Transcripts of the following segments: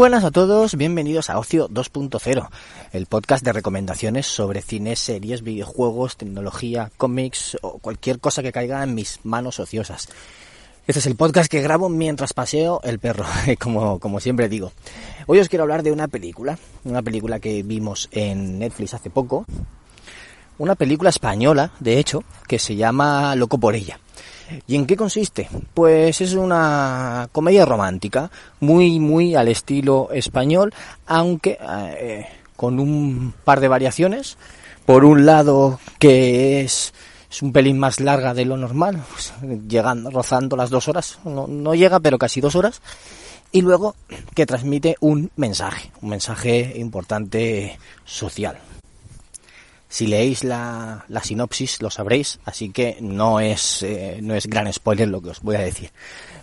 buenas a todos, bienvenidos a Ocio 2.0, el podcast de recomendaciones sobre cine, series, videojuegos, tecnología, cómics o cualquier cosa que caiga en mis manos ociosas. Este es el podcast que grabo mientras paseo el perro, como, como siempre digo. Hoy os quiero hablar de una película, una película que vimos en Netflix hace poco, una película española, de hecho, que se llama Loco por ella. ¿Y en qué consiste? Pues es una comedia romántica, muy, muy al estilo español, aunque eh, con un par de variaciones. Por un lado, que es, es un pelín más larga de lo normal, pues, llegando, rozando las dos horas, no, no llega, pero casi dos horas. Y luego, que transmite un mensaje, un mensaje importante social. Si leéis la, la, sinopsis lo sabréis, así que no es, eh, no es gran spoiler lo que os voy a decir.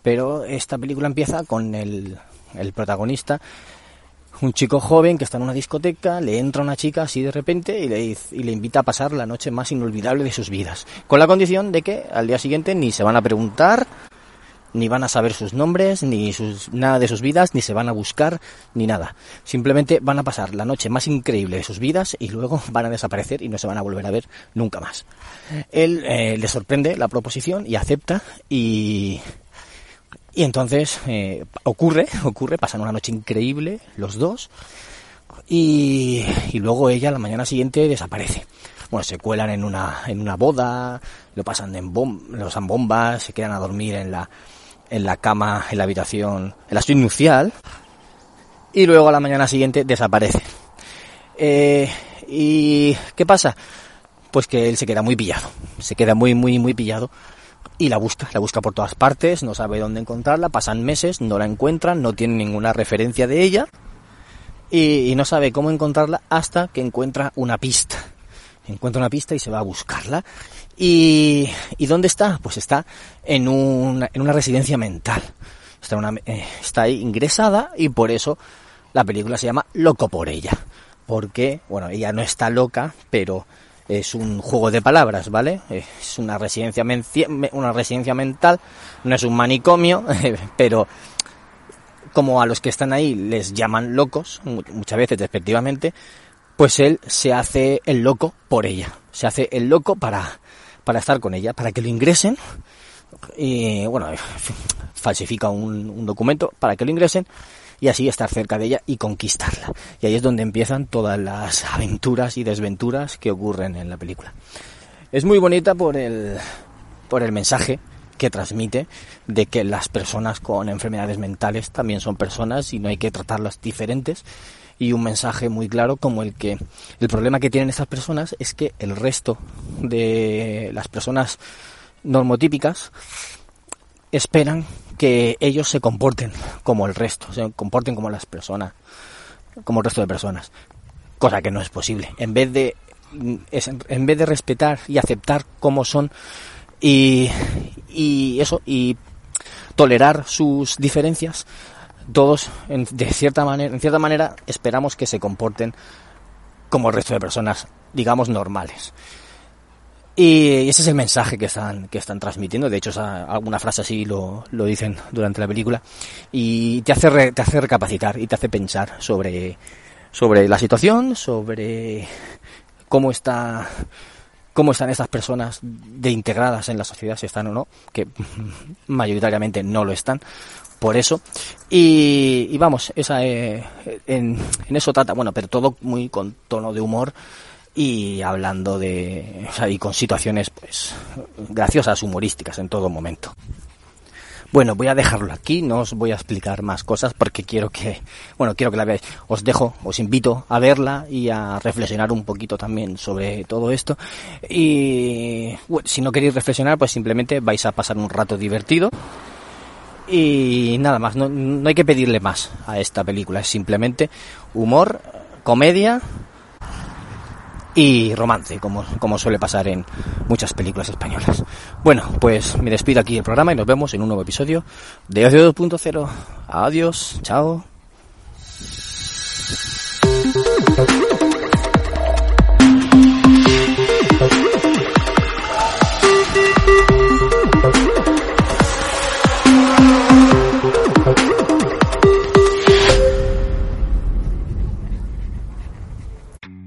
Pero esta película empieza con el, el protagonista, un chico joven que está en una discoteca, le entra una chica así de repente y le, y le invita a pasar la noche más inolvidable de sus vidas. Con la condición de que al día siguiente ni se van a preguntar ni van a saber sus nombres, ni sus, nada de sus vidas, ni se van a buscar, ni nada. Simplemente van a pasar la noche más increíble de sus vidas y luego van a desaparecer y no se van a volver a ver nunca más. Él eh, le sorprende la proposición y acepta y, y entonces eh, ocurre, ocurre, pasan una noche increíble los dos y, y luego ella la mañana siguiente desaparece bueno, se cuelan en una, en una boda, lo pasan en bom lo pasan bombas, se quedan a dormir en la, en la cama, en la habitación, en la suite nupcial, y luego a la mañana siguiente desaparece. Eh, ¿Y qué pasa? Pues que él se queda muy pillado, se queda muy, muy, muy pillado y la busca, la busca por todas partes, no sabe dónde encontrarla, pasan meses, no la encuentran, no tiene ninguna referencia de ella y, y no sabe cómo encontrarla hasta que encuentra una pista encuentra una pista y se va a buscarla. ¿Y, ¿y dónde está? Pues está en una, en una residencia mental. Está, una, eh, está ahí ingresada y por eso la película se llama Loco por ella. Porque, bueno, ella no está loca, pero es un juego de palabras, ¿vale? Es una residencia, una residencia mental, no es un manicomio, pero como a los que están ahí les llaman locos, muchas veces despectivamente, pues él se hace el loco por ella, se hace el loco para, para estar con ella, para que lo ingresen y bueno, falsifica un, un, documento para que lo ingresen y así estar cerca de ella y conquistarla. Y ahí es donde empiezan todas las aventuras y desventuras que ocurren en la película. Es muy bonita por el, por el mensaje que transmite de que las personas con enfermedades mentales también son personas y no hay que tratarlas diferentes y un mensaje muy claro como el que el problema que tienen estas personas es que el resto de las personas normotípicas esperan que ellos se comporten como el resto, se comporten como las personas, como el resto de personas, cosa que no es posible. En vez de en vez de respetar y aceptar cómo son y, y eso y tolerar sus diferencias, todos en, de cierta manera, en cierta manera esperamos que se comporten como el resto de personas, digamos, normales. Y ese es el mensaje que están, que están transmitiendo. De hecho, esa, alguna frase así lo, lo, dicen durante la película. Y te hace, re, te hace recapacitar y te hace pensar sobre, sobre la situación, sobre cómo está, cómo están estas personas de integradas en la sociedad, si están o no, que mayoritariamente no lo están, por eso. Y, y vamos, esa, eh, en, en, eso trata, bueno, pero todo muy con tono de humor y hablando de, o sea, y con situaciones pues graciosas, humorísticas en todo momento. Bueno, voy a dejarlo aquí, no os voy a explicar más cosas porque quiero que, bueno, quiero que la veáis. Os dejo, os invito a verla y a reflexionar un poquito también sobre todo esto. Y si no queréis reflexionar, pues simplemente vais a pasar un rato divertido. Y nada más, no, no hay que pedirle más a esta película, es simplemente humor, comedia y romance, como, como suele pasar en muchas películas españolas. Bueno, pues me despido aquí del programa y nos vemos en un nuevo episodio de Ocio 2.0. Adiós, chao.